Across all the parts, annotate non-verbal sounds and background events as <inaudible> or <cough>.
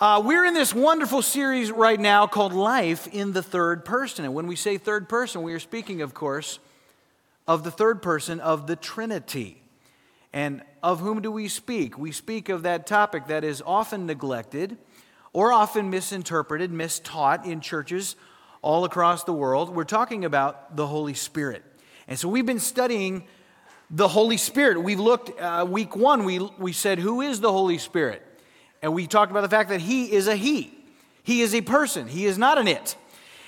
Uh, we're in this wonderful series right now called Life in the Third Person. And when we say third person, we are speaking, of course, of the third person of the Trinity. And of whom do we speak? We speak of that topic that is often neglected or often misinterpreted, mistaught in churches all across the world. We're talking about the Holy Spirit. And so we've been studying the Holy Spirit. We've looked, uh, week one, we, we said, Who is the Holy Spirit? And we talked about the fact that He is a He. He is a person, He is not an it.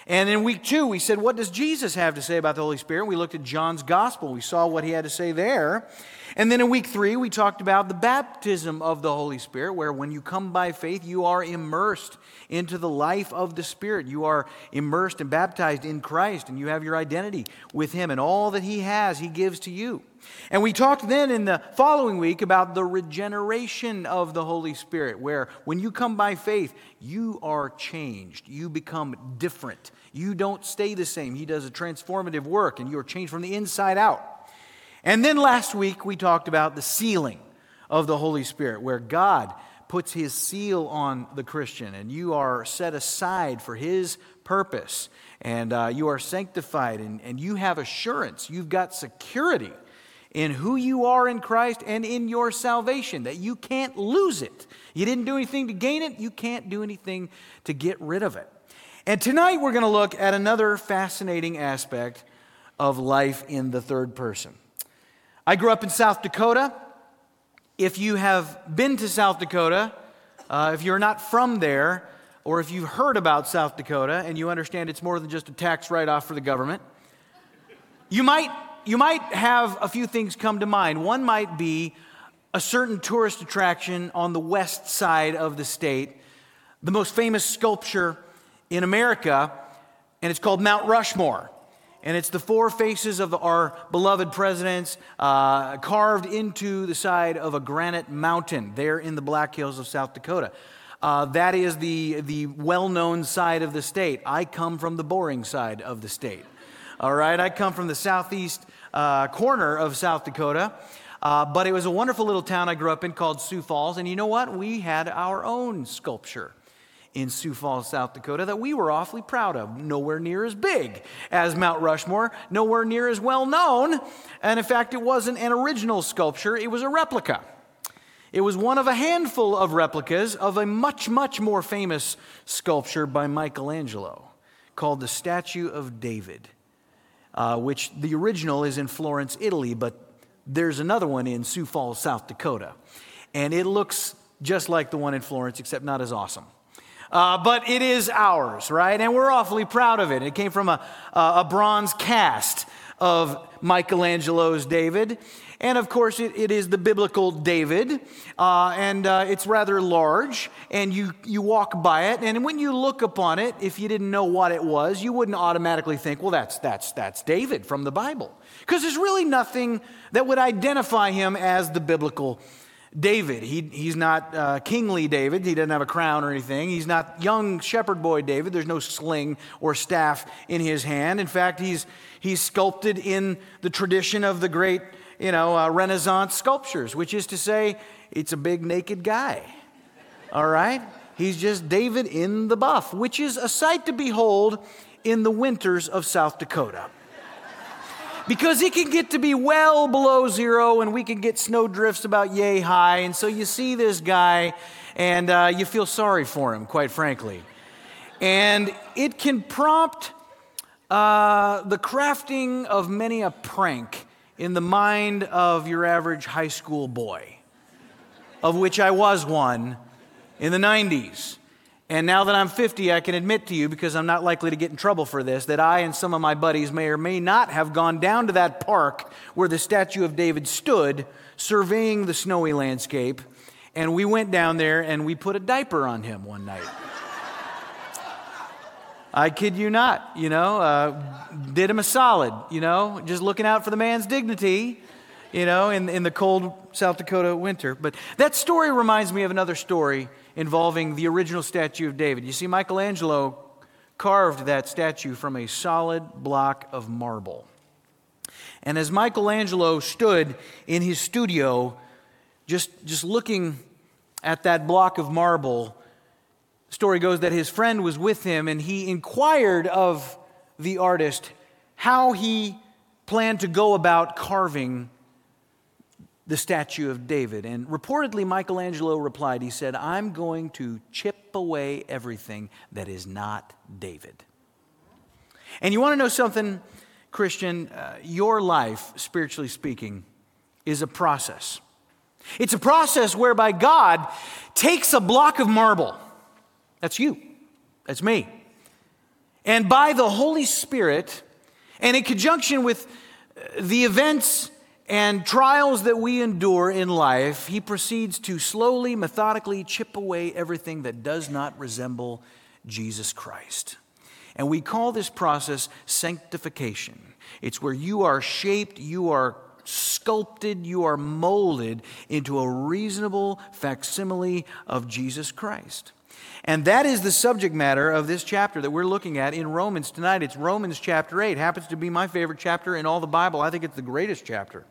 And in week two, we said, What does Jesus have to say about the Holy Spirit? We looked at John's gospel. We saw what he had to say there. And then in week three, we talked about the baptism of the Holy Spirit, where when you come by faith, you are immersed into the life of the Spirit. You are immersed and baptized in Christ, and you have your identity with Him, and all that He has, He gives to you. And we talked then in the following week about the regeneration of the Holy Spirit, where when you come by faith, you are changed. You become different. You don't stay the same. He does a transformative work, and you are changed from the inside out. And then last week we talked about the sealing of the Holy Spirit, where God puts his seal on the Christian, and you are set aside for his purpose, and uh, you are sanctified, and, and you have assurance. You've got security in who you are in Christ and in your salvation, that you can't lose it. You didn't do anything to gain it, you can't do anything to get rid of it. And tonight we're going to look at another fascinating aspect of life in the third person. I grew up in South Dakota. If you have been to South Dakota, uh, if you're not from there, or if you've heard about South Dakota and you understand it's more than just a tax write off for the government, you might, you might have a few things come to mind. One might be a certain tourist attraction on the west side of the state, the most famous sculpture in America, and it's called Mount Rushmore and it's the four faces of our beloved presidents uh, carved into the side of a granite mountain there in the Black Hills of South Dakota. Uh, that is the, the well known side of the state. I come from the boring side of the state. All right, I come from the southeast uh, corner of South Dakota. Uh, but it was a wonderful little town I grew up in called Sioux Falls. And you know what? We had our own sculpture in Sioux Falls, South Dakota, that we were awfully proud of. Nowhere near as big as Mount Rushmore, nowhere near as well known. And in fact, it wasn't an original sculpture, it was a replica. It was one of a handful of replicas of a much, much more famous sculpture by Michelangelo called the Statue of David, uh, which the original is in Florence, Italy, but there's another one in Sioux Falls, South Dakota. And it looks just like the one in Florence, except not as awesome. Uh, but it is ours, right? And we're awfully proud of it. It came from a, a bronze cast of Michelangelo's David. And of course, it, it is the biblical David, uh, and uh, it's rather large, and you, you walk by it, and when you look upon it, if you didn't know what it was, you wouldn't automatically think, well, that's, that's, that's David from the Bible. Because there's really nothing that would identify him as the biblical David. He, he's not uh, kingly David. He doesn't have a crown or anything. He's not young shepherd boy David. There's no sling or staff in his hand. In fact, he's, he's sculpted in the tradition of the great you know, uh, Renaissance sculptures, which is to say, it's a big naked guy. All right? He's just David in the buff, which is a sight to behold in the winters of South Dakota because it can get to be well below zero and we can get snow drifts about yay high. And so you see this guy and uh, you feel sorry for him, quite frankly. And it can prompt uh, the crafting of many a prank in the mind of your average high school boy, of which I was one in the 90s. And now that I'm 50, I can admit to you, because I'm not likely to get in trouble for this, that I and some of my buddies may or may not have gone down to that park where the statue of David stood, surveying the snowy landscape. And we went down there and we put a diaper on him one night. I kid you not, you know, uh, did him a solid, you know, just looking out for the man's dignity, you know, in, in the cold South Dakota winter. But that story reminds me of another story involving the original statue of David. You see, Michelangelo carved that statue from a solid block of marble. And as Michelangelo stood in his studio, just, just looking at that block of marble, story goes that his friend was with him and he inquired of the artist how he planned to go about carving the statue of David. And reportedly, Michelangelo replied, He said, I'm going to chip away everything that is not David. And you want to know something, Christian? Uh, your life, spiritually speaking, is a process. It's a process whereby God takes a block of marble. That's you, that's me. And by the Holy Spirit, and in conjunction with the events and trials that we endure in life, he proceeds to slowly, methodically chip away everything that does not resemble Jesus Christ. And we call this process sanctification. It's where you are shaped, you are sculpted, you are molded into a reasonable facsimile of Jesus Christ. And that is the subject matter of this chapter that we're looking at in Romans tonight. It's Romans chapter 8. It happens to be my favorite chapter in all the Bible. I think it's the greatest chapter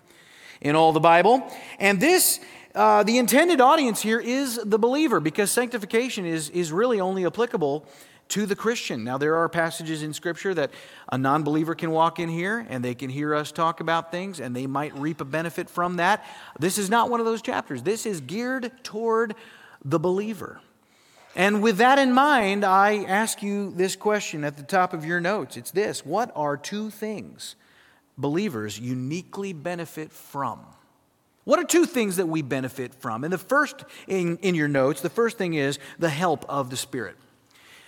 in all the Bible. And this, uh, the intended audience here is the believer because sanctification is, is really only applicable to the Christian. Now, there are passages in Scripture that a non believer can walk in here and they can hear us talk about things and they might reap a benefit from that. This is not one of those chapters. This is geared toward the believer. And with that in mind, I ask you this question at the top of your notes. It's this What are two things believers uniquely benefit from? What are two things that we benefit from? And the first in, in your notes, the first thing is the help of the Spirit.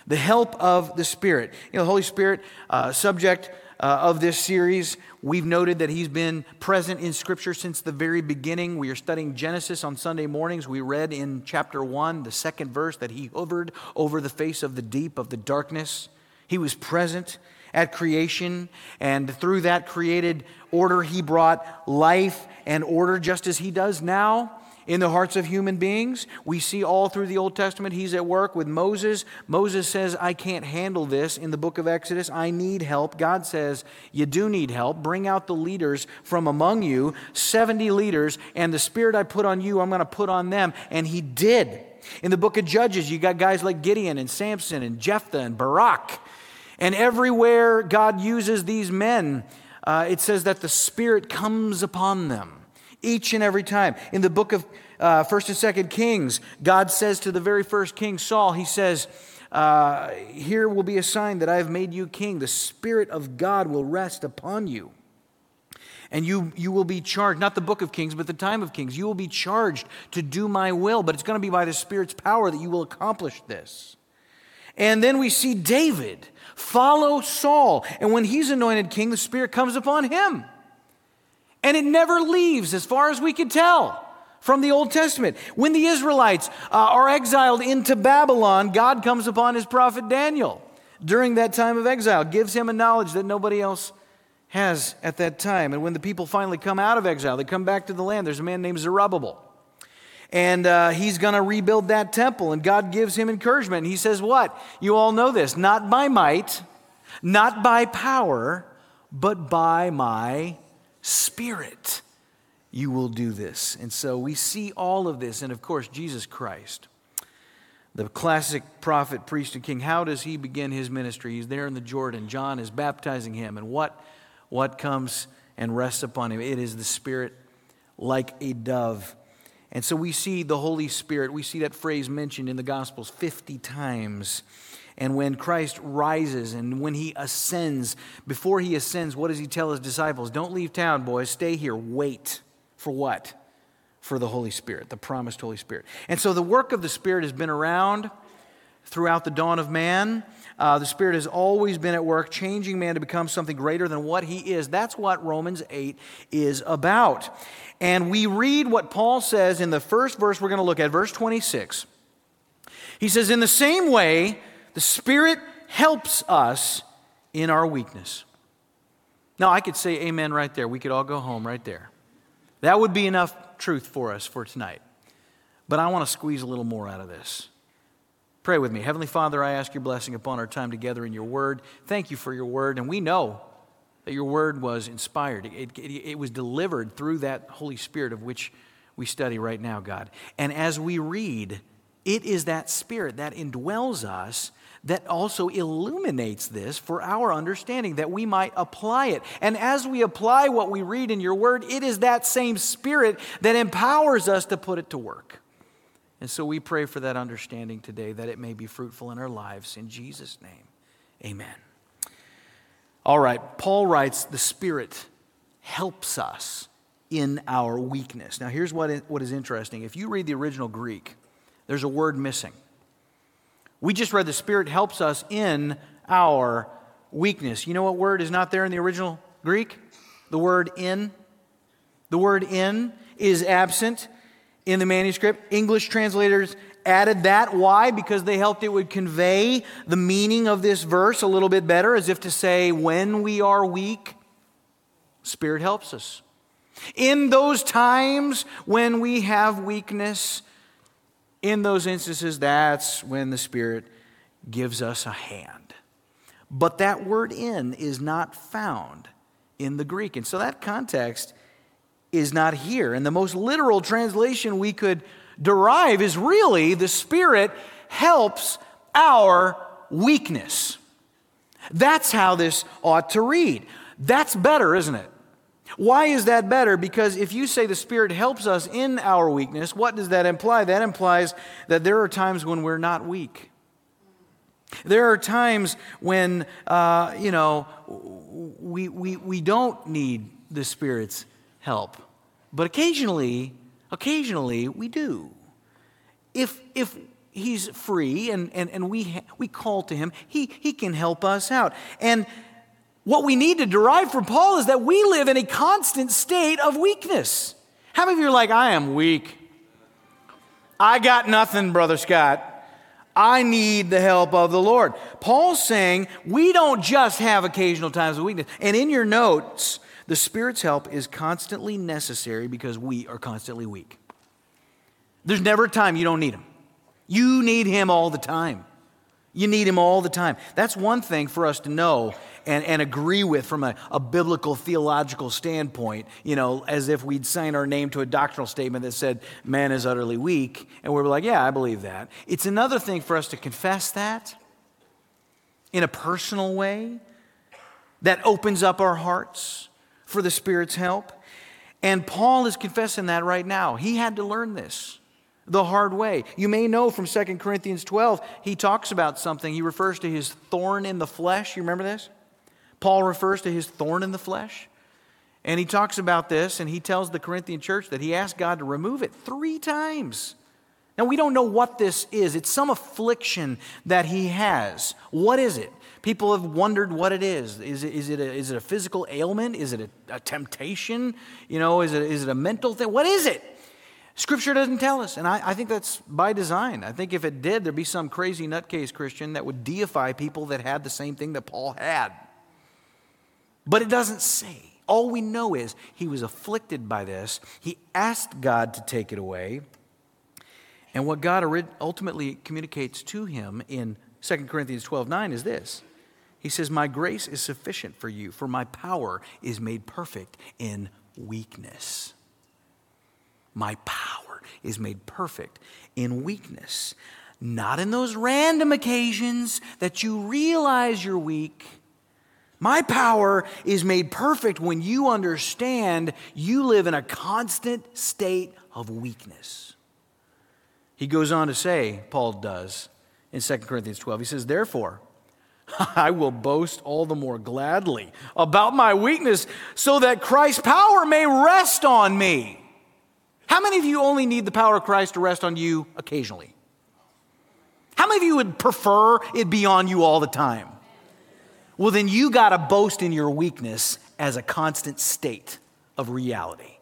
The help of the Spirit. You know, the Holy Spirit, uh, subject uh, of this series. We've noted that he's been present in Scripture since the very beginning. We are studying Genesis on Sunday mornings. We read in chapter 1, the second verse, that he hovered over the face of the deep, of the darkness. He was present at creation, and through that created order, he brought life and order just as he does now in the hearts of human beings. We see all through the Old Testament, he's at work with Moses. Moses says, I can't handle this in the book of Exodus. I need help. God says, You do need help. Bring out the leaders from among you, 70 leaders, and the spirit I put on you, I'm going to put on them. And he did. In the book of Judges, you got guys like Gideon and Samson and Jephthah and Barak. And everywhere God uses these men, uh, it says that the Spirit comes upon them each and every time. In the book of uh, First and Second Kings, God says to the very first king, Saul, He says, uh, "Here will be a sign that I have made you king. The Spirit of God will rest upon you." And you, you will be charged, not the book of Kings, but the time of Kings. You will be charged to do my will, but it's going to be by the Spirit's power that you will accomplish this. And then we see David follow Saul. And when he's anointed king, the Spirit comes upon him. And it never leaves, as far as we can tell from the Old Testament. When the Israelites uh, are exiled into Babylon, God comes upon his prophet Daniel during that time of exile, gives him a knowledge that nobody else has at that time. And when the people finally come out of exile, they come back to the land, there's a man named Zerubbabel. And uh, he's going to rebuild that temple, and God gives him encouragement. He says, What? You all know this. Not by might, not by power, but by my Spirit, you will do this. And so we see all of this. And of course, Jesus Christ, the classic prophet, priest, and king, how does he begin his ministry? He's there in the Jordan. John is baptizing him. And what, what comes and rests upon him? It is the Spirit like a dove. And so we see the Holy Spirit, we see that phrase mentioned in the Gospels 50 times. And when Christ rises and when he ascends, before he ascends, what does he tell his disciples? Don't leave town, boys. Stay here. Wait. For what? For the Holy Spirit, the promised Holy Spirit. And so the work of the Spirit has been around throughout the dawn of man. Uh, the Spirit has always been at work, changing man to become something greater than what he is. That's what Romans 8 is about. And we read what Paul says in the first verse we're going to look at, verse 26. He says, In the same way, the Spirit helps us in our weakness. Now, I could say amen right there. We could all go home right there. That would be enough truth for us for tonight. But I want to squeeze a little more out of this. Pray with me. Heavenly Father, I ask your blessing upon our time together in your word. Thank you for your word. And we know that your word was inspired, it, it, it was delivered through that Holy Spirit of which we study right now, God. And as we read, It is that Spirit that indwells us that also illuminates this for our understanding, that we might apply it. And as we apply what we read in your word, it is that same Spirit that empowers us to put it to work. And so we pray for that understanding today, that it may be fruitful in our lives. In Jesus' name, amen. All right, Paul writes, the Spirit helps us in our weakness. Now, here's what, what is interesting. If you read the original Greek, there's a word missing. We just read the Spirit helps us in our weakness. You know what word is not there in the original Greek? The word in. The word in is absent in the manuscript. English translators added that. Why? Because they helped it would convey the meaning of this verse a little bit better, as if to say, when we are weak, Spirit helps us. In those times when we have weakness, in those instances, that's when the Spirit gives us a hand. But that word in is not found in the Greek. And so that context is not here. And the most literal translation we could derive is really the Spirit helps our weakness. That's how this ought to read. That's better, isn't it? Why is that better? Because if you say the Spirit helps us in our weakness, what does that imply? That implies that there are times when we're not weak. There are times when, uh, you know, we, we, we don't need the Spirit's help. But occasionally, occasionally we do. If, if He's free and, and, and we, we call to Him, he, he can help us out. And what we need to derive from Paul is that we live in a constant state of weakness. How many of you are like, I am weak? I got nothing, Brother Scott. I need the help of the Lord. Paul's saying we don't just have occasional times of weakness. And in your notes, the Spirit's help is constantly necessary because we are constantly weak. There's never a time you don't need Him. You need Him all the time. You need Him all the time. That's one thing for us to know and, and agree with from a, a biblical theological standpoint, you know, as if we'd sign our name to a doctrinal statement that said, man is utterly weak. And we're like, yeah, I believe that. It's another thing for us to confess that in a personal way that opens up our hearts for the Spirit's help. And Paul is confessing that right now. He had to learn this the hard way. You may know from 2 Corinthians 12, he talks about something. He refers to his thorn in the flesh. You remember this? Paul refers to his thorn in the flesh. And he talks about this and he tells the Corinthian church that he asked God to remove it three times. Now, we don't know what this is. It's some affliction that he has. What is it? People have wondered what it is. Is it, is it, a, is it a physical ailment? Is it a, a temptation? You know, is it, is it a mental thing? What is it? Scripture doesn't tell us, and I, I, think that's by design. I think if it did, there'd be some crazy nutcase Christian that would deify people that had the same thing that Paul had. But it doesn't say. All we know is he was afflicted by this. He asked God to take it away. And what God ultimately communicates to him in 2 Corinthians 12 9 is this He says, My grace is sufficient for you, for my power is made perfect in weakness. My power is made perfect in weakness. Not in those random occasions that you realize you're weak my power is made perfect when you understand you live in a constant state of weakness. He goes on to say, Paul does in 2 Corinthians 12, he says, Therefore, <laughs> I will boast all the more gladly about my weakness so that Christ's power may rest on me. How many of you only need the power of Christ to rest on you occasionally? How many of you would prefer it be on you all the time? well, then you got to boast in your weakness as a constant state of reality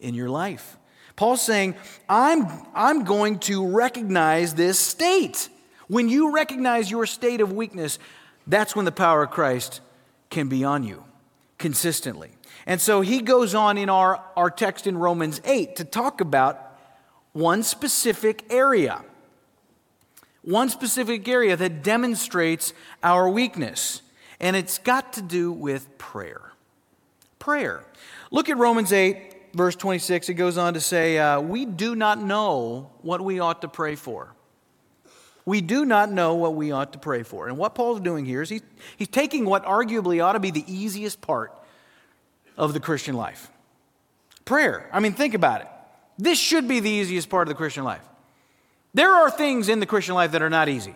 in your life. Paul's saying, I'm, I'm going to recognize this state. When you recognize your state of weakness, that's when the power of Christ can be on you consistently. And so he goes on in our, our text in Romans 8 to talk about one specific area. One specific area that demonstrates our weakness and it's got to do with prayer. Prayer. Look at Romans 8, verse 26. It goes on to say, uh, We do not know what we ought to pray for. We do not know what we ought to pray for. And what Paul's doing here is he's, he's taking what arguably ought to be the easiest part of the Christian life prayer. I mean, think about it. This should be the easiest part of the Christian life. There are things in the Christian life that are not easy.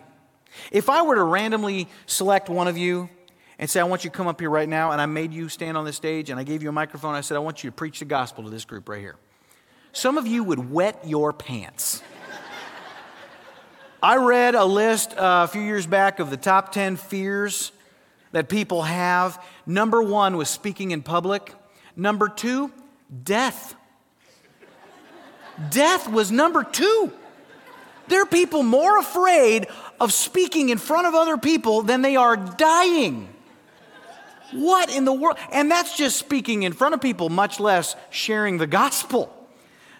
If I were to randomly select one of you and say, I want you to come up here right now, and I made you stand on the stage and I gave you a microphone, I said, I want you to preach the gospel to this group right here. Some of you would wet your pants. I read a list uh, a few years back of the top 10 fears that people have. Number one was speaking in public. Number two, death. death was number two. There are people more afraid of speaking in front of other people than they are dying. What in the world? And that's just speaking in front of people, much less sharing the gospel.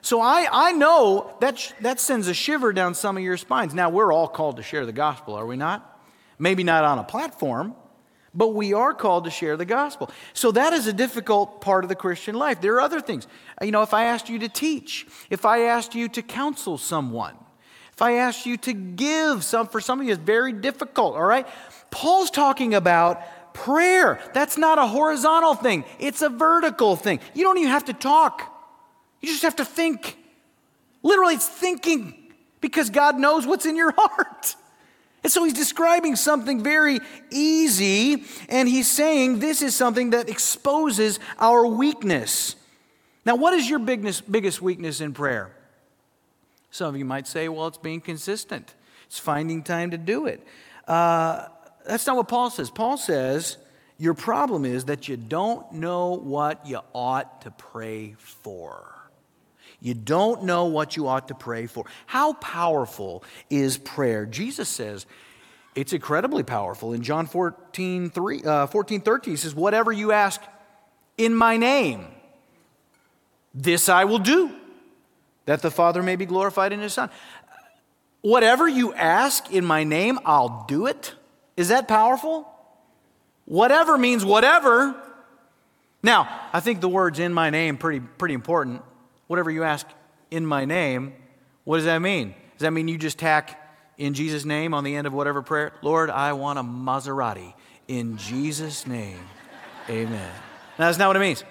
So I, I know that, that sends a shiver down some of your spines. Now, we're all called to share the gospel, are we not? Maybe not on a platform, but we are called to share the gospel. So that is a difficult part of the Christian life. There are other things. Uh, you know, if I asked you to teach, if I asked you to counsel someone, if I asked you to give some for something that's very difficult, all right? Paul's talking about prayer. That's not a horizontal thing, it's a vertical thing. You don't even have to talk, you just have to think. Literally, it's thinking because God knows what's in your <laughs> heart. And so he's describing something very easy, and he's saying this is something that exposes our weakness. Now, what is your biggest, weakness in prayer? Some of you might say, well, it's being consistent, it's finding time to do it. Uh, that's not what Paul says. Paul says, your problem is that you don't know what you ought to pray for. You don't know what you ought to pray for. How powerful is prayer? Jesus says it's incredibly powerful. In John 14, 3, uh, 14 13, he says, Whatever you ask in my name, this I will do, that the Father may be glorified in his Son. Whatever you ask in my name, I'll do it. Is that powerful? Whatever means whatever. Now, I think the words in my name pretty pretty important whatever you ask in my name, what does that mean? Does that mean you just tack in Jesus' name on the end of whatever prayer? Lord, I want a Maserati. In Jesus' name, amen. Now, that's not what it means.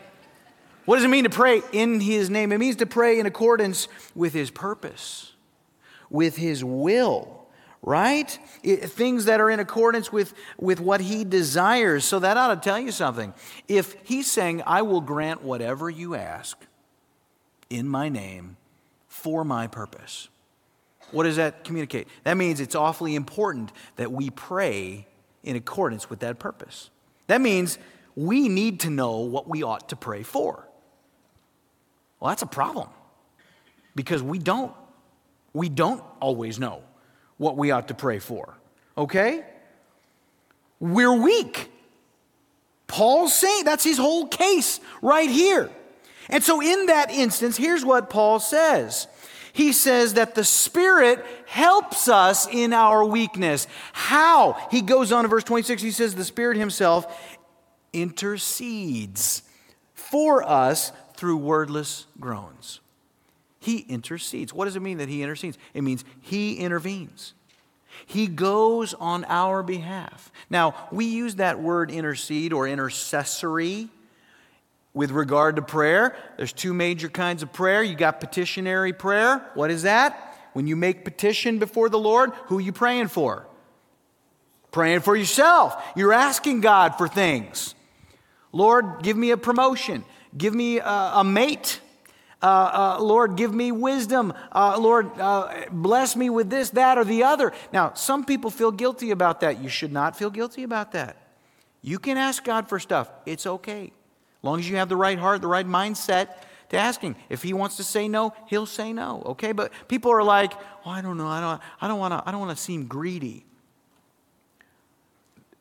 What does it mean to pray in His name? It means to pray in accordance with His purpose, with His will, right? It, things that are in accordance with, with what He desires. So that ought to tell you something. If He's saying, I will grant whatever you ask, in my name for my purpose. What does that communicate? That means it's awfully important that we pray in accordance with that purpose. That means we need to know what we ought to pray for. Well, that's a problem because we don't. We don't always know what we ought to pray for. Okay? We're weak. Paul's saying that's his whole case right here. And so, in that instance, here's what Paul says. He says that the Spirit helps us in our weakness. How? He goes on to verse 26, he says, The Spirit Himself intercedes for us through wordless groans. He intercedes. What does it mean that He intercedes? It means He intervenes. He goes on our behalf. Now, we use that word intercede or intercessory with regard to prayer, there's two major kinds of prayer. You got petitionary prayer. What is that? When you make petition before the Lord, who are you praying for? Praying for yourself. You're asking God for things. Lord, give me a promotion. Give me a, a mate. Uh, uh, Lord, give me wisdom. Uh, Lord, uh, bless me with this, that, or the other. Now, some people feel guilty about that. You should not feel guilty about that. You can ask God for stuff, it's okay. Long as you have the right heart, the right mindset to asking. If he wants to say no, he'll say no. Okay? But people are like, oh, I don't know, I don't, I don't want to I don't want to seem greedy.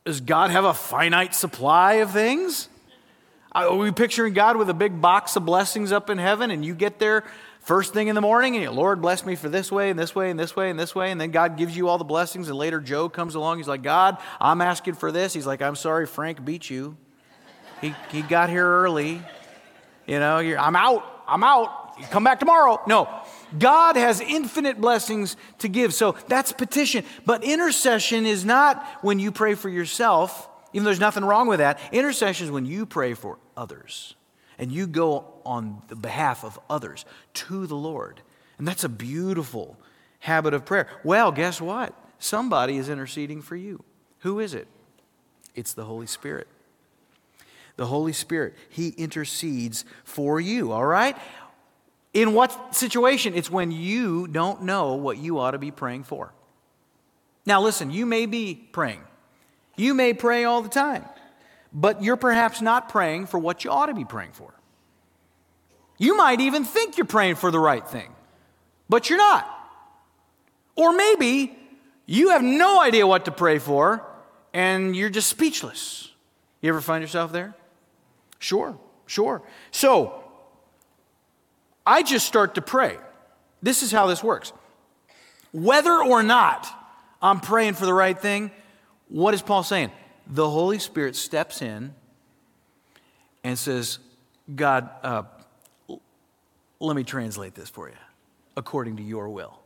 Does God have a finite supply of things? Are we picturing God with a big box of blessings up in heaven and you get there first thing in the morning and you, Lord, bless me for this way and this way and this way and this way. And then God gives you all the blessings. And later Joe comes along. He's like, God, I'm asking for this. He's like, I'm sorry, Frank beat you. He, he got here early. You know, I'm out. I'm out. Come back tomorrow. No. God has infinite blessings to give. So that's petition. But intercession is not when you pray for yourself, even though there's nothing wrong with that. Intercession is when you pray for others and you go on the behalf of others to the Lord. And that's a beautiful habit of prayer. Well, guess what? Somebody is interceding for you. Who is it? It's the Holy Spirit. The Holy Spirit, He intercedes for you, all right? In what situation? It's when you don't know what you ought to be praying for. Now, listen, you may be praying. You may pray all the time, but you're perhaps not praying for what you ought to be praying for. You might even think you're praying for the right thing, but you're not. Or maybe you have no idea what to pray for and you're just speechless. You ever find yourself there? Sure, sure. So, I just start to pray. This is how this works. Whether or not I'm praying for the right thing, what is Paul saying? The Holy Spirit steps in and says, God, uh, let me translate this for you according to your will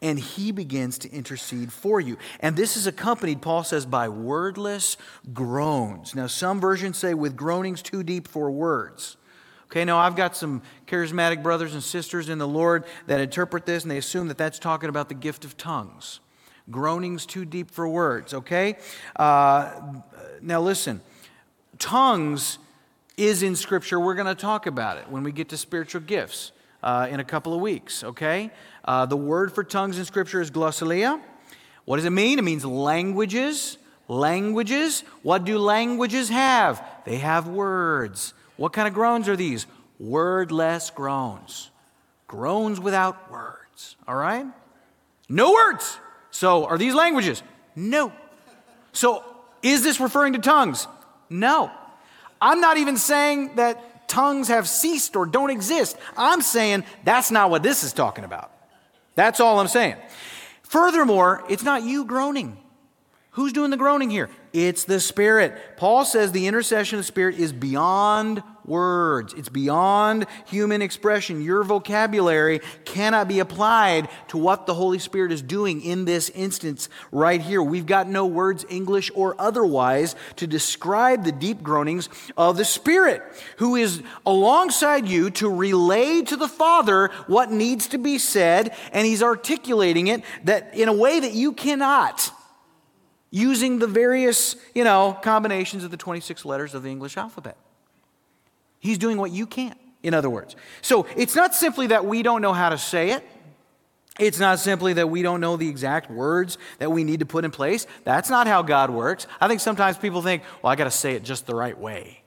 and he begins to intercede for you. And this is accompanied, Paul says, by wordless groans. Now, some versions say with groanings too deep for words. Okay, now I've got some charismatic brothers and sisters in the Lord that interpret this and they assume that that's talking about the gift of tongues. Groanings too deep for words, okay? Uh, now listen, tongues is in Scripture. We're going to talk about it when we get to spiritual gifts uh, in a couple of weeks, okay? Uh, the word for tongues in Scripture is glossolalia. What does it mean? It means languages. Languages. What do languages have? They have words. What kind of groans are these? Wordless groans. Groans without words, all right? No words. So, are these languages? No. So, is this referring to tongues? No. I'm not even saying that tongues have ceased or don't exist. I'm saying that's not what this is talking about. That's all I'm saying. Furthermore, it's not you groaning. Who's doing the groaning here? It's the Spirit. Paul says the intercession of the Spirit is beyond words, it's beyond human expression. Your vocabulary cannot be applied to what the Holy Spirit is doing in this instance right here. We've got no words, English or otherwise, to describe the deep groanings of the Spirit, who is alongside you to relay to the Father what needs to be said, and He's articulating it that in a way that you cannot using the various, you know, combinations of the 26 letters of the English alphabet. He's doing what you can't, in other words. So it's not simply that we don't know how to say it. It's not simply that we don't know the exact words that we need to put in place. That's not how God works. I think sometimes people think, well, I got to say it just the right way.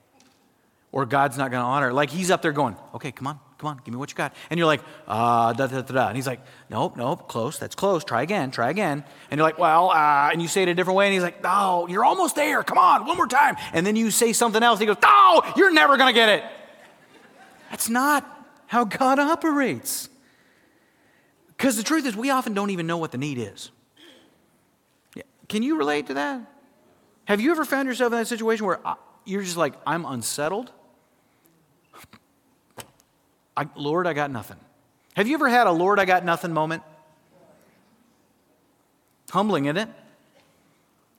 Or God's not going to honor. Like he's up there going, okay, come on, come on, give me what you got. And you're like, uh, da, da, da, da. And he's like, nope, nope, close, that's close, try again, try again. And you're like, well, uh, and you say it a different way. And he's like, no, you're almost there, come on, one more time. And then you say something else. And He goes, no, you're never going to get it. That's not how God operates. Because the truth is, we often don't even know what the need is. Can you relate to that? Have you ever found yourself in that situation where uh, you're just like, I'm unsettled? I, Lord, I got nothing. Have you ever had a Lord, I got nothing moment? Humbling, isn't it?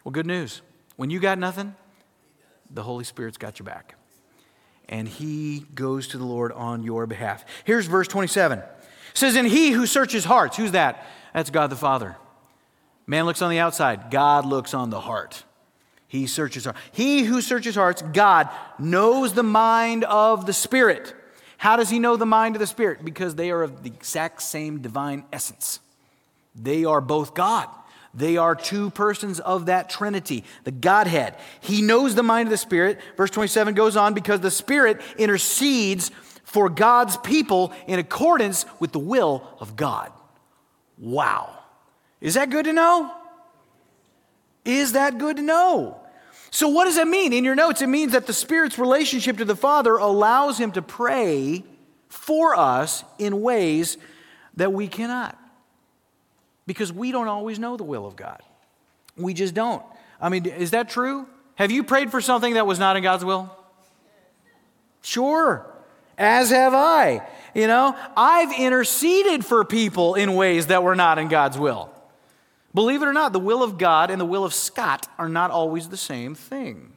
Well, good news. When you got nothing, the Holy Spirit's got your back. And he goes to the Lord on your behalf. Here's verse 27. It says, And he who searches hearts, who's that? That's God the Father. Man looks on the outside, God looks on the heart. He searches hearts. He who searches hearts, God, knows the mind of the Spirit how does he know the mind of the Spirit? Because they are of the exact same divine essence. They are both God. They are two persons of that Trinity, the Godhead. He knows the mind of the Spirit. Verse 27 goes on because the Spirit intercedes for God's people in accordance with the will of God. Wow. Is that good to know? Is that good to know? So, what does that mean? In your notes, it means that the Spirit's relationship to the Father allows him to pray for us in ways that we cannot. Because we don't always know the will of God. We just don't. I mean, is that true? Have you prayed for something that was not in God's will? Sure. As have I. You know, I've interceded for people in ways that were not in God's will. Believe it or not, the will of God and the will of Scott are not always the same thing.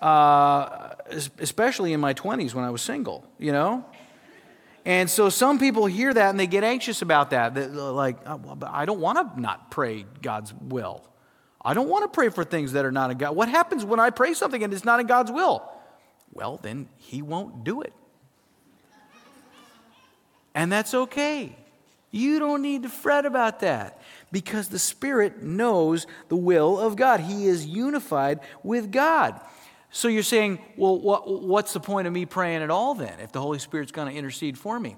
Uh, especially in my 20s when I was single, you know? And so some people hear that and they get anxious about that. Like, oh, I don't want to not pray God's will. I don't want to pray for things that are not in God. What happens when I pray something and it's not in God's will? Well, then He won't do it. And that's okay. You don't need to fret about that because the Spirit knows the will of God. He is unified with God. So you're saying, well, what, what's the point of me praying at all then if the Holy Spirit's going to intercede for me?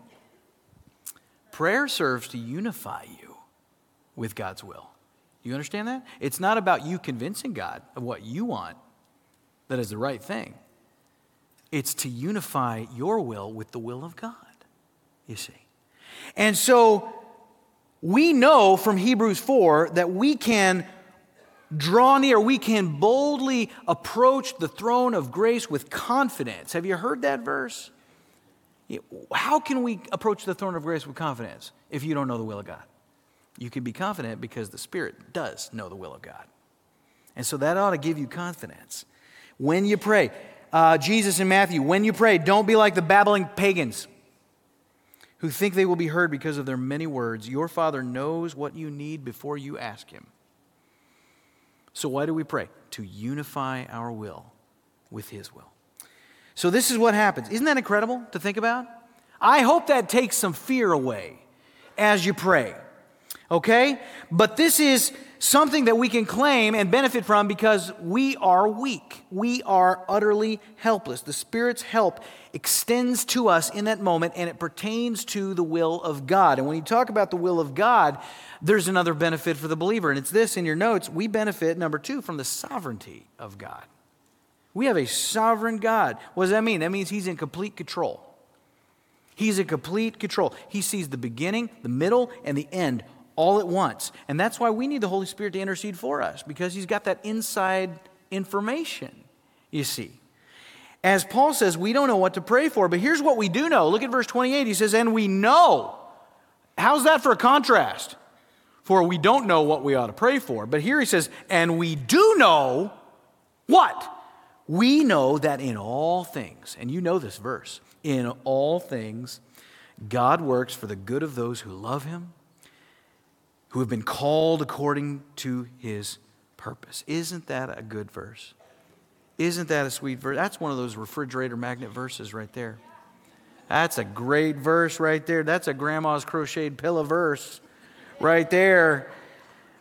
Prayer serves to unify you with God's will. You understand that? It's not about you convincing God of what you want that is the right thing. It's to unify your will with the will of God, you see. And so we know from Hebrews 4 that we can draw near, we can boldly approach the throne of grace with confidence. Have you heard that verse? How can we approach the throne of grace with confidence if you don't know the will of God? You can be confident because the Spirit does know the will of God. And so that ought to give you confidence. When you pray, uh, Jesus in Matthew, when you pray, don't be like the babbling pagans who think they will be heard because of their many words. Your Father knows what you need before you ask Him. So, why do we pray? To unify our will with His will. So, this is what happens. Isn't that incredible to think about? I hope that takes some fear away as you pray. Okay? But this is something that we can claim and benefit from because we are weak. We are utterly helpless. The Spirit's help extends to us in that moment and it pertains to the will of God. And when you talk about the will of God, there's another benefit for the believer. And it's this in your notes we benefit, number two, from the sovereignty of God. We have a sovereign God. What does that mean? That means He's in complete control. He's in complete control. He sees the beginning, the middle, and the end all at once. And that's why we need the Holy Spirit to intercede for us, because He's got that inside information, you see. As Paul says, we don't know what to pray for, but here's what we do know. Look at verse 28. He says, And we know. How's that for a contrast? For we don't know what we ought to pray for. But here he says, And we do know what? We know that in all things, and you know this verse, in all things, God works for the good of those who love him who have been called according to his purpose. Isn't that a good verse? Isn't that a sweet verse? That's one of those refrigerator magnet verses right there. That's a great verse right there. That's a grandma's crocheted pillow verse right there.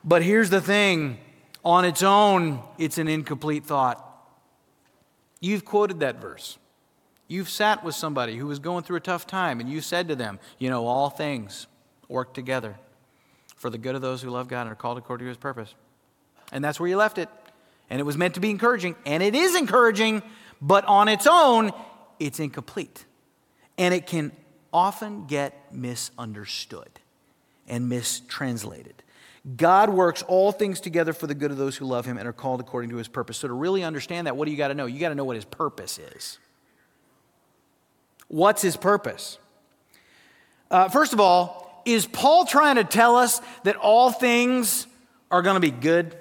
But here's the thing on its own, it's an incomplete thought. You've quoted that verse. You've sat with somebody who was going through a tough time, and you said to them, You know, all things work together for the good of those who love God and are called according to his purpose. And that's where you left it. And it was meant to be encouraging. And it is encouraging, but on its own, it's incomplete. And it can often get misunderstood and mistranslated. God works all things together for the good of those who love him and are called according to his purpose. So, to really understand that, what do you got to know? You got to know what his purpose is. What's his purpose? Uh, first of all, is Paul trying to tell us that all things are going to be good?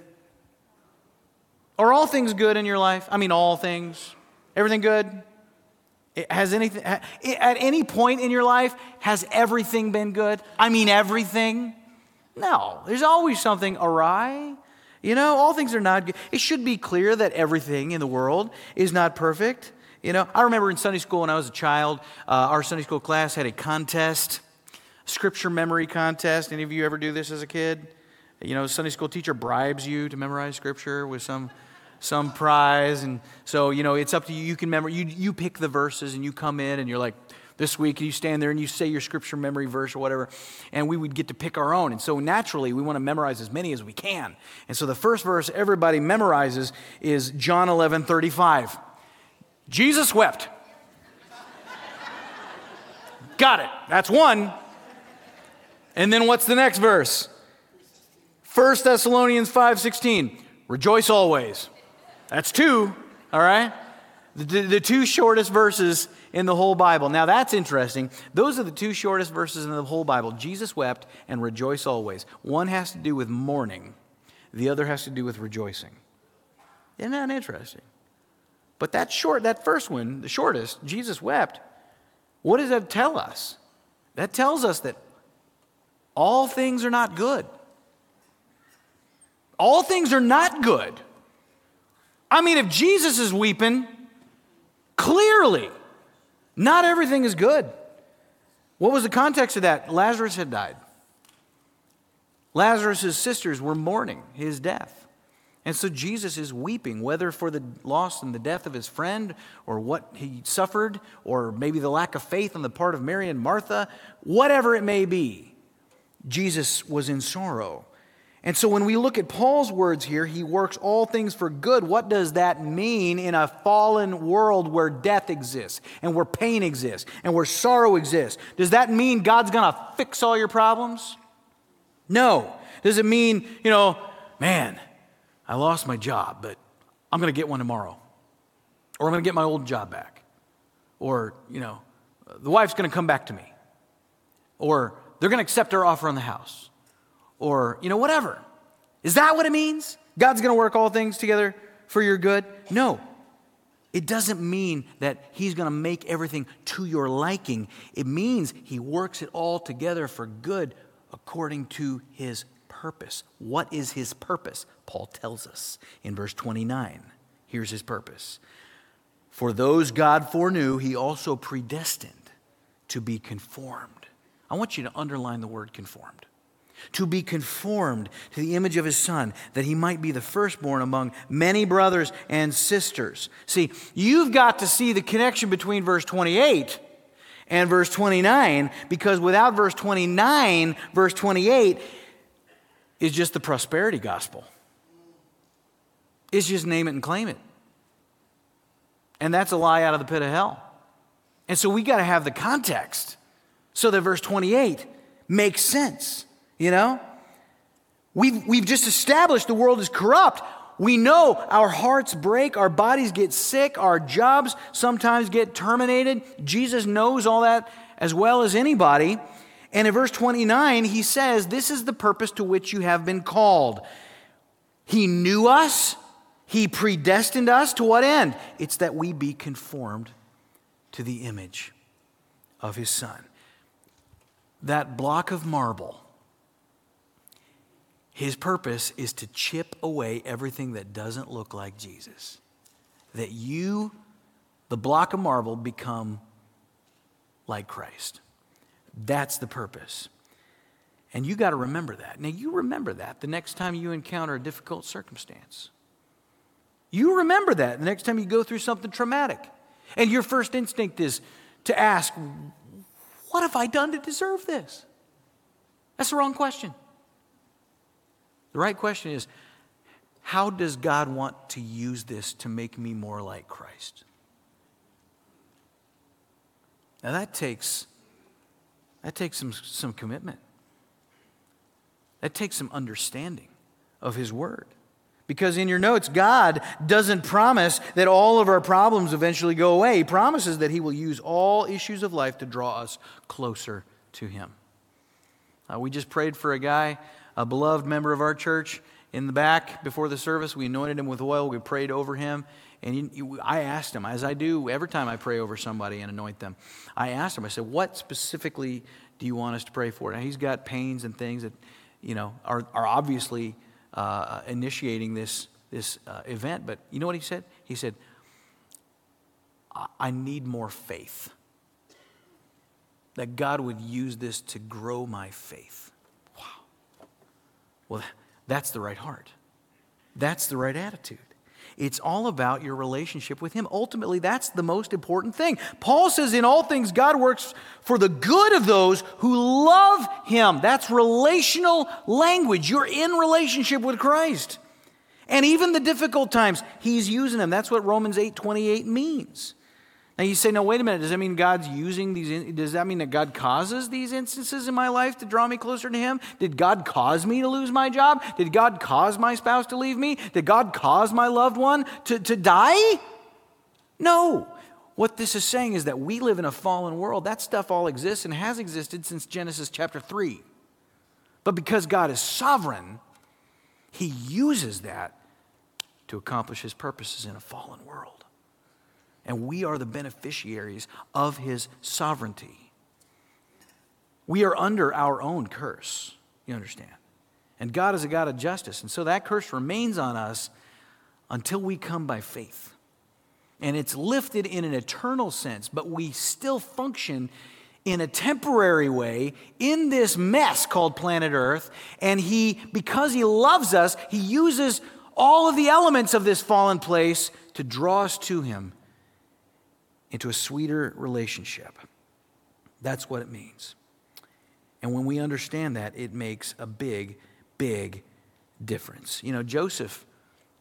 Are all things good in your life? I mean, all things. Everything good? Has anything, at any point in your life, has everything been good? I mean, everything? No, there's always something awry. You know, all things are not good. It should be clear that everything in the world is not perfect. You know, I remember in Sunday school when I was a child, uh, our Sunday school class had a contest scripture memory contest. Any of you ever do this as a kid? You know, Sunday school teacher bribes you to memorize scripture with some some prize and so you know it's up to you. You can remember you you pick the verses and you come in and you're like this week you stand there and you say your scripture memory verse or whatever and we would get to pick our own. And so naturally we want to memorize as many as we can. And so the first verse everybody memorizes is john 11 35 jesus wept. Got it. That's one and then what's the next verse? 1 Thessalonians 5:16. Rejoice always. That's two, all right? The, the, two shortest verses in the whole Bible. Now that's interesting. Those are the two shortest verses in the whole Bible. Jesus wept and rejoice always. One has to do with mourning, the other has to do with rejoicing. Isn't that interesting? But that short, that first one, the shortest, Jesus wept, what does that tell us? That tells us that all things are not good. All things are not good. I mean, if Jesus is weeping, clearly, not everything is good. What was the context of that? Lazarus had died. Lazarus' sisters were mourning his death. And so Jesus is weeping, whether for the loss and the death of his friend, or what he suffered, or maybe the lack of faith on the part of Mary and Martha, whatever it may be. Jesus was in sorrow. And so when we look at Paul's words here, he works all things for good. What does that mean in a fallen world where death exists, and where pain exists, and where sorrow exists? Does that mean God's going to fix all your problems? No. Does it mean, you know, man, I lost my job, but I'm going to get one tomorrow. Or I'm going to get my old job back. Or, you know, the wife's going to come back to me. Or they're going to accept our offer on the house or, you know, whatever. Is that what it means? God's going to work all things together for your good? No. It doesn't mean that He's going to make everything to your liking. It means He works it all together for good according to His purpose. What is His purpose? Paul tells us in verse 29. Here's His purpose For those God foreknew, He also predestined to be conformed. I want you to underline the word conformed to be conformed to the image of his son, that he might be the firstborn among many brothers and sisters. See, you've got to see the connection between verse 28 and verse 29, because without verse 29, verse 28 is just the prosperity gospel. It's just name it and claim it. And that's a lie out of the pit of hell. And so we got to have the context so that verse 28 makes sense. You know? We've, we've just established the world is corrupt. We know our hearts break, our bodies get sick, our jobs sometimes get terminated. Jesus knows all that as well as anybody. And in verse 29, he says, This is the purpose to which you have been called. He knew us, He predestined us to what end? It's that we be conformed to the image of His Son. That block of marble his purpose is to chip away everything that doesn't look like Jesus. That you, the block of marble, become like Christ. That's the purpose. And you got to remember that. Now, you remember that the next time you encounter a difficult circumstance. You remember that the next time you go through something traumatic. And your first instinct is to ask, What have I done to deserve this? That's the wrong question. The right question is how does God want to use this to make me more like Christ? Now that takes that takes some, some commitment. That takes some understanding of his word. Because in your notes, God doesn't promise that all of our problems eventually go away. He promises that He will use all issues of life to draw us closer to Him. Uh, we just prayed for a guy a beloved member of our church in the back before the service. We anointed him with oil. We prayed over him. And he, he, I asked him, as I do every time I pray over somebody and anoint them, I asked him, I said, What specifically do you want us to pray for? Now, he's got pains and things that, you know, are, are obviously uh, initiating this, this uh, event. But you know what he said? He said, I need more faith. That God would use this to grow my faith. Wow. Well, that's the right heart. That's the right attitude. It's all about your relationship with Him. Ultimately, that's the most important thing. Paul says, In all things, God works for the good of those who love Him. That's relational language. You're in relationship with Christ. And even the difficult times, He's using them. That's what Romans 8 28 means. Now you say, no, wait a minute. Does that mean God's using these? Does that mean that God causes these instances in my life to draw me closer to Him? Did God cause me to lose my job? Did God cause my spouse to leave me? Did God cause my loved one to, to die? No. What this is saying is that we live in a fallen world. That stuff all exists and has existed since Genesis chapter 3. But because God is sovereign, He uses that to accomplish His purposes in a fallen world. And we are the beneficiaries of His sovereignty. We are under our own curse, you understand? And God is a God of justice. And so that curse remains on us until we come by faith and it's lifted in an eternal sense, but we still function in a temporary way in this mess called planet Earth. And He, because He loves us, He uses all of the elements of this fallen place to draw us to Him into a sweeter relationship. That's what it means. And when we understand that, it makes a big, big difference. You know, Joseph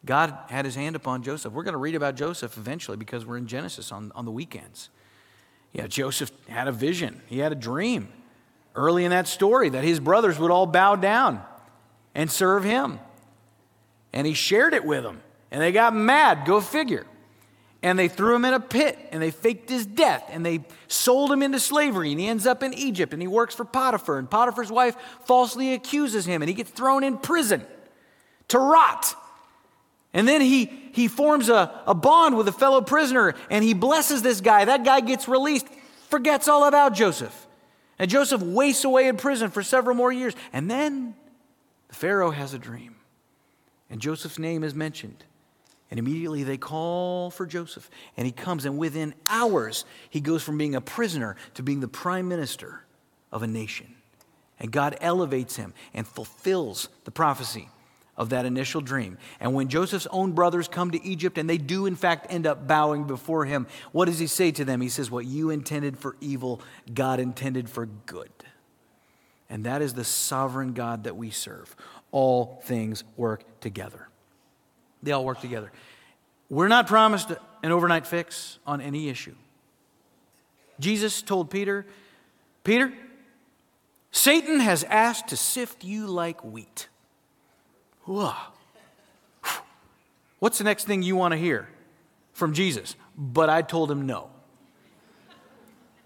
God had his hand upon Joseph. We're going to read about Joseph eventually because we're in Genesis on, on the weekends. Yeah, Joseph had a vision, he had a dream early in that story that his brothers would all bow down and serve him. And he shared it with them. And they got mad, go figure. And they threw him in a pit and they faked his death and they sold him into slavery. And he ends up in Egypt and he works for Potiphar. And Potiphar's wife falsely accuses him and he gets thrown in prison to rot. And then he, he forms a, a bond with a fellow prisoner and he blesses this guy. That guy gets released, forgets all about Joseph. And Joseph wastes away in prison for several more years. And then the Pharaoh has a dream. And Joseph's name is mentioned. And immediately they call for Joseph. And he comes, and within hours, he goes from being a prisoner to being the prime minister of a nation. And God elevates him and fulfills the prophecy of that initial dream. And when Joseph's own brothers come to Egypt and they do, in fact, end up bowing before him, what does he say to them? He says, What you intended for evil, God intended for good. And that is the sovereign God that we serve. All things work together. They all work together. We're not promised an overnight fix on any issue. Jesus told Peter, Peter, Satan has asked to sift you like wheat. Whoa. What's the next thing you want to hear from Jesus? But I told him no.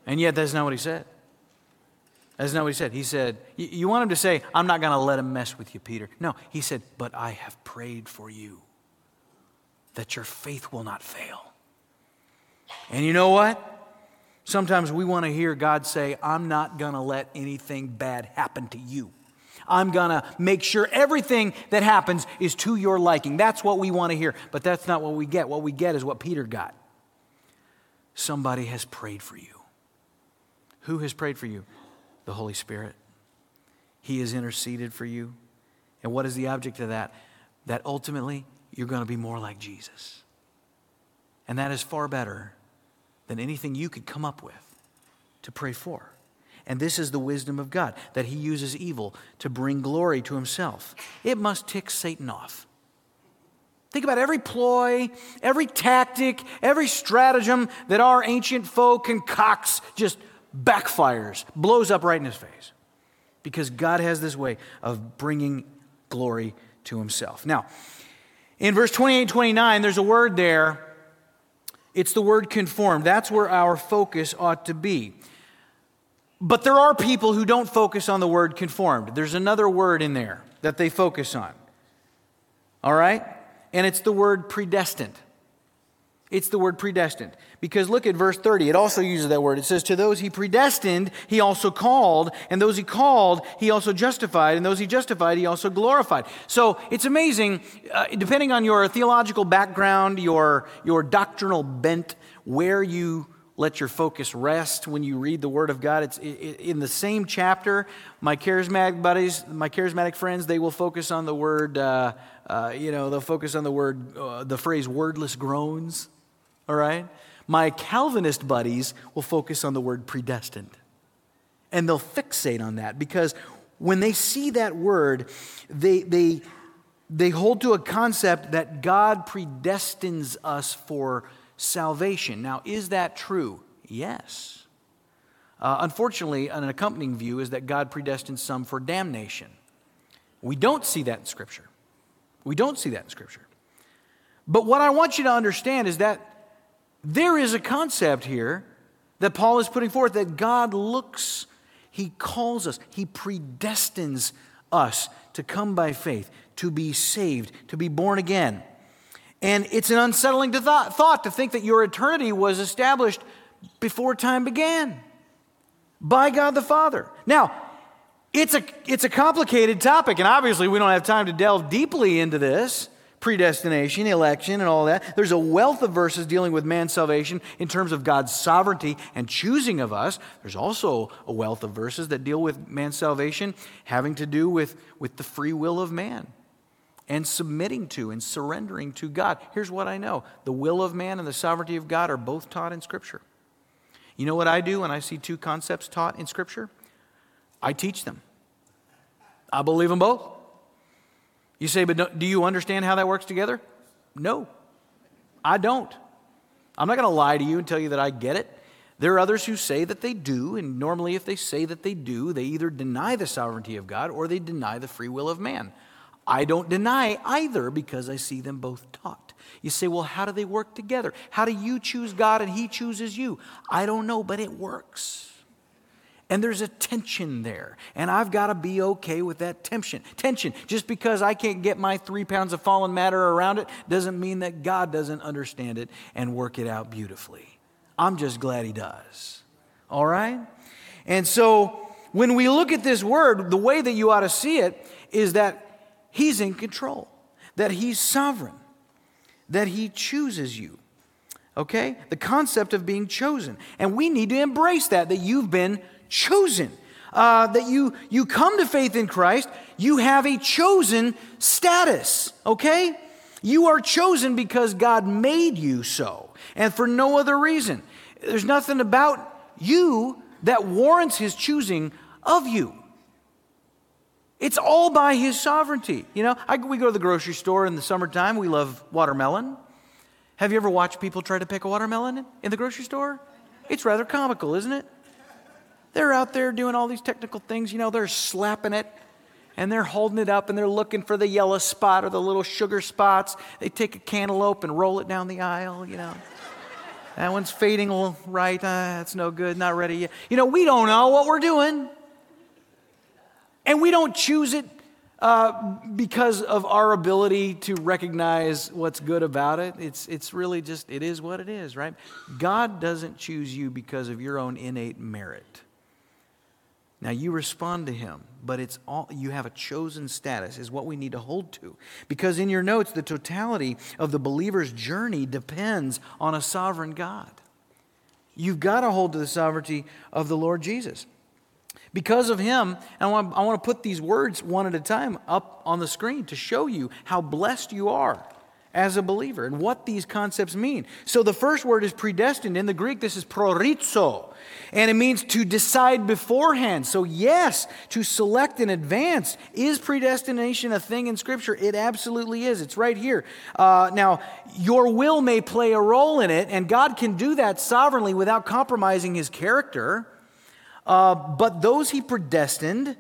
And yet, that's not what he said. That's not what he said. He said, You want him to say, I'm not going to let him mess with you, Peter. No, he said, But I have prayed for you that your faith will not fail. And you know what? Sometimes we want to hear God say, I'm not going to let anything bad happen to you. I'm going to make sure everything that happens is to your liking. That's what we want to hear. But that's not what we get. What we get is what Peter got. Somebody has prayed for you. Who has prayed for you? The Holy Spirit. He has interceded for you. And what is the object of that? That ultimately you're going to be more like Jesus. And that is far better than anything you could come up with to pray for. And this is the wisdom of God, that he uses evil to bring glory to himself. It must tick Satan off. Think about every ploy, every tactic, every stratagem that our ancient foe concocts just backfires, blows up right in his face. Because God has this way of bringing glory to himself. Now, in verse 28 29, there's a word there. It's the word conformed. That's where our focus ought to be. But there are people who don't focus on the word conformed. There's another word in there that they focus on. All right? And it's the word predestined. It's the word predestined. Because look at verse 30. It also uses that word. It says, To those he predestined, he also called. And those he called, he also justified. And those he justified, he also glorified. So it's amazing, uh, depending on your theological background, your, your doctrinal bent, where you let your focus rest when you read the Word of God. It's in the same chapter. My charismatic buddies, my charismatic friends, they will focus on the word, uh, uh, you know, they'll focus on the word, uh, the phrase wordless groans, all right? My Calvinist buddies will focus on the word predestined. And they'll fixate on that because when they see that word, they, they, they hold to a concept that God predestines us for salvation. Now, is that true? Yes. Uh, unfortunately, an accompanying view is that God predestines some for damnation. We don't see that in Scripture. We don't see that in Scripture. But what I want you to understand is that there is a concept here that Paul is putting forth that God looks, He calls us, He predestines us to come by faith, to be saved, to be born again. And it's an unsettling thought to think that your eternity was established before time began by God the Father. Now, it's a, it's a complicated topic, and obviously we don't have time to delve deeply into this predestination, election, and all that. There's a wealth of verses dealing with man's salvation in terms of God's sovereignty and choosing of us. There's also a wealth of verses that deal with man's salvation having to do with, with the free will of man and submitting to and surrendering to God. Here's what I know the will of man and the sovereignty of God are both taught in Scripture. You know what I do when I see two concepts taught in Scripture? I teach them. I believe them both. You say, but do you understand how that works together? No, I don't. I'm not going to lie to you and tell you that I get it. There are others who say that they do, and normally, if they say that they do, they either deny the sovereignty of God or they deny the free will of man. I don't deny either because I see them both taught. You say, well, how do they work together? How do you choose God and He chooses you? I don't know, but it works. And there's a tension there. And I've got to be okay with that tension. Tension. Just because I can't get my three pounds of fallen matter around it doesn't mean that God doesn't understand it and work it out beautifully. I'm just glad He does. All right? And so when we look at this word, the way that you ought to see it is that He's in control, that He's sovereign, that He chooses you. Okay? The concept of being chosen. And we need to embrace that, that you've been chosen. Uh, that you, you come to faith in Christ, you have a chosen status, okay? You are chosen because God made you so, and for no other reason. There's nothing about you that warrants His choosing of you. It's all by His sovereignty. You know, I, we go to the grocery store in the summertime, we love watermelon. Have you ever watched people try to pick a watermelon in the grocery store? It's rather comical, isn't it? They're out there doing all these technical things. You know, they're slapping it and they're holding it up and they're looking for the yellow spot or the little sugar spots. They take a cantaloupe and roll it down the aisle, you know. that one's fading right. Uh, that's no good, not ready yet. You know, we don't know what we're doing. And we don't choose it uh, because of our ability to recognize what's good about it. It's, it's really just, it is what it is, right? God doesn't choose you because of your own innate merit. Now you respond to him, but it's all you have a chosen status is what we need to hold to. Because in your notes the totality of the believer's journey depends on a sovereign God. You've got to hold to the sovereignty of the Lord Jesus. Because of him, and I want, I want to put these words one at a time up on the screen to show you how blessed you are as a believer and what these concepts mean. So the first word is predestined. In the Greek, this is proorizo, and it means to decide beforehand. So, yes, to select in advance. Is predestination a thing in Scripture? It absolutely is. It's right here. Uh, now, your will may play a role in it, and God can do that sovereignly without compromising his character. Uh, but those he predestined,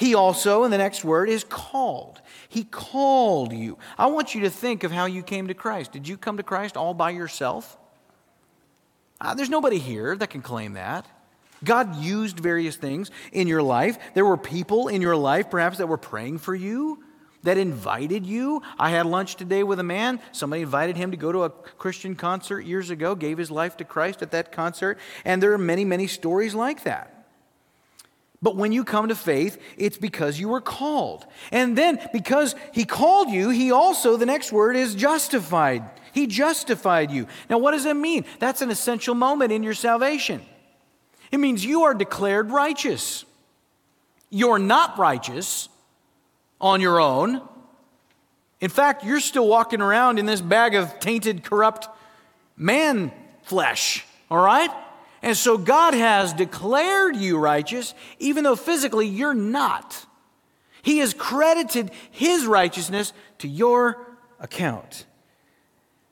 he also, in the next word, is called. He called you. I want you to think of how you came to Christ. Did you come to Christ all by yourself? Uh, there's nobody here that can claim that. God used various things in your life. There were people in your life, perhaps, that were praying for you, that invited you. I had lunch today with a man. Somebody invited him to go to a Christian concert years ago, gave his life to Christ at that concert. And there are many, many stories like that. But when you come to faith, it's because you were called. And then because he called you, he also, the next word is justified. He justified you. Now, what does that mean? That's an essential moment in your salvation. It means you are declared righteous. You're not righteous on your own. In fact, you're still walking around in this bag of tainted, corrupt man flesh, all right? And so God has declared you righteous, even though physically you're not. He has credited His righteousness to your account.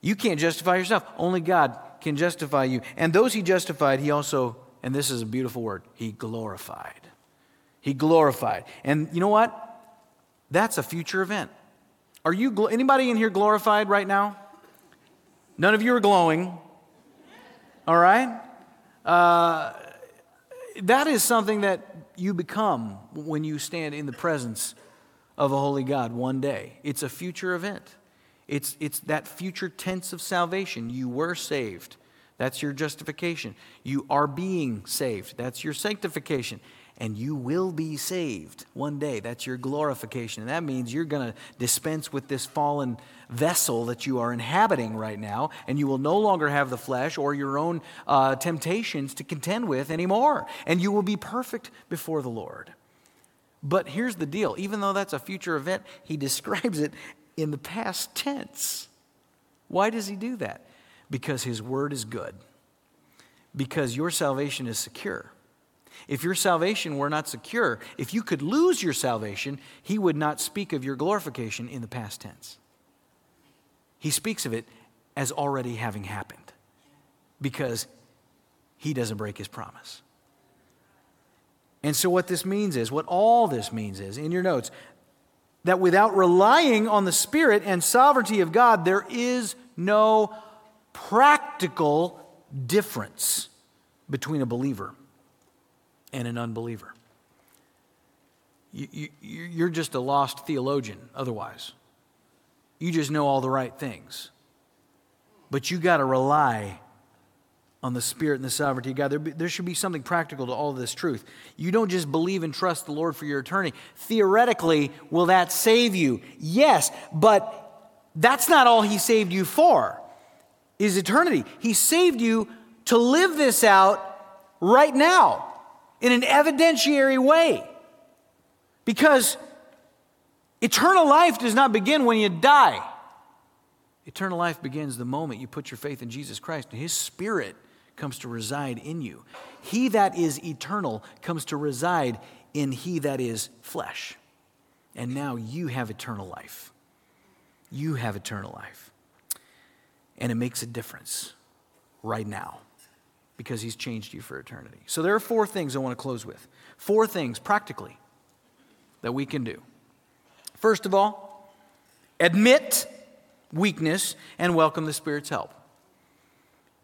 You can't justify yourself, only God can justify you. And those He justified, He also, and this is a beautiful word, He glorified. He glorified. And you know what? That's a future event. Are you, anybody in here glorified right now? None of you are glowing. All right? Uh, that is something that you become when you stand in the presence of a holy God one day. It's a future event. It's, it's that future tense of salvation. You were saved. That's your justification. You are being saved. That's your sanctification. And you will be saved one day. That's your glorification. And that means you're going to dispense with this fallen vessel that you are inhabiting right now, and you will no longer have the flesh or your own uh, temptations to contend with anymore. And you will be perfect before the Lord. But here's the deal even though that's a future event, he <laughs> describes it in the past tense. Why does he do that? Because his word is good, because your salvation is secure. If your salvation were not secure, if you could lose your salvation, he would not speak of your glorification in the past tense. He speaks of it as already having happened because he doesn't break his promise. And so, what this means is, what all this means is, in your notes, that without relying on the Spirit and sovereignty of God, there is no practical difference between a believer and an unbeliever. You, you, are just a lost theologian otherwise. You just know all the right things. But you got to rely on the Spirit and the sovereignty of God. There, there should be something practical to all this truth. You don't just believe and trust the Lord for your eternity. Theoretically, will that save you? Yes, but that's not all He saved you for, is eternity. He saved you to live this out right now in an evidentiary way. Because eternal life does not begin when you die. Eternal life begins the moment you put your faith in Jesus Christ and His Spirit comes to reside in you. He that is eternal comes to reside in he that is flesh. And now you have eternal life. You have eternal life. And it makes a difference right now because he's changed you for eternity. So there are four things I want to close with. Four things practically that we can do. First of all, admit weakness and welcome the Spirit's help.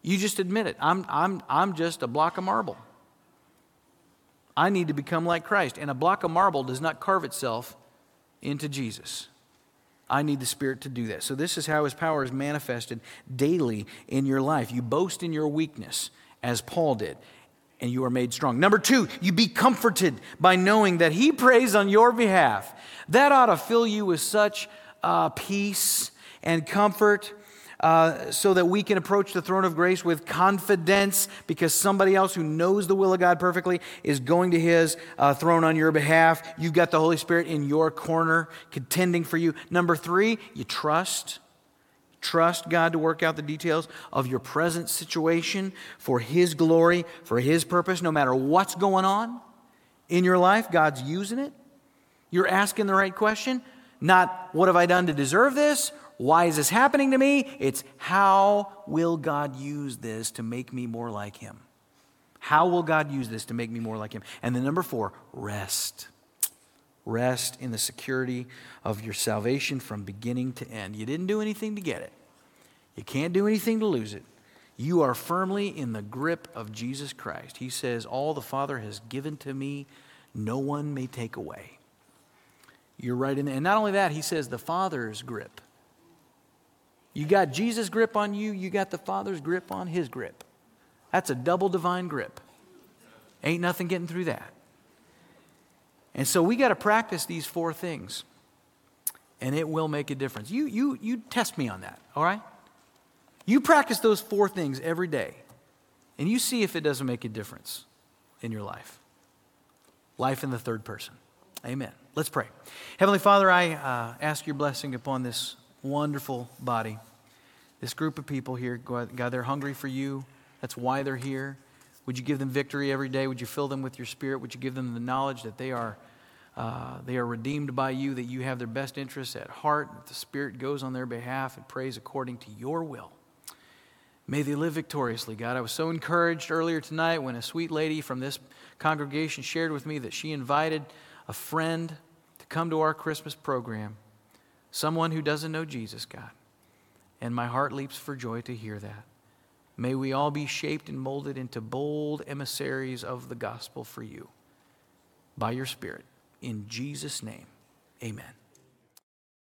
You just admit it. I'm, I'm, I'm just a block of marble. I need to become like Christ. And a block of marble does not carve itself into Jesus. I need the Spirit to do that. So, this is how His power is manifested daily in your life. You boast in your weakness, as Paul did, and you are made strong. Number two, you be comforted by knowing that He prays on your behalf. That ought to fill you with such uh, peace and comfort uh, so that we can approach the throne of grace with confidence because somebody else who knows the will of God perfectly is going to his uh, throne on your behalf. You've got the Holy Spirit in your corner contending for you. Number three, you trust. Trust God to work out the details of your present situation for His glory, for His purpose, no matter what's going on in your life. God's using it. You're asking the right question. Not, what have I done to deserve this? Why is this happening to me? It's how will God use this to make me more like Him? How will God use this to make me more like Him? And then number four, rest. Rest in the security of your salvation from beginning to end. You didn't do anything to get it, you can't do anything to lose it. You are firmly in the grip of Jesus Christ. He says, All the Father has given to me, no one may take away. You're right in there. And not only that, he says the Father's grip. You got Jesus' grip on you, you got the Father's grip on his grip. That's a double divine grip. Ain't nothing getting through that. And so we got to practice these four things, and it will make a difference. You, you, you test me on that, all right? You practice those four things every day, and you see if it doesn't make a difference in your life. Life in the third person. Amen. Let's pray. Heavenly Father, I uh, ask your blessing upon this wonderful body. This group of people here, God, they're hungry for you. That's why they're here. Would you give them victory every day? Would you fill them with your spirit? Would you give them the knowledge that they are, uh, they are redeemed by you, that you have their best interests at heart, that the Spirit goes on their behalf and prays according to your will? May they live victoriously, God. I was so encouraged earlier tonight when a sweet lady from this congregation shared with me that she invited a friend to come to our Christmas program someone who doesn't know Jesus, God. And my heart leaps for joy to hear that. May we all be shaped and molded into bold emissaries of the gospel for you by your Spirit. In Jesus' name, amen.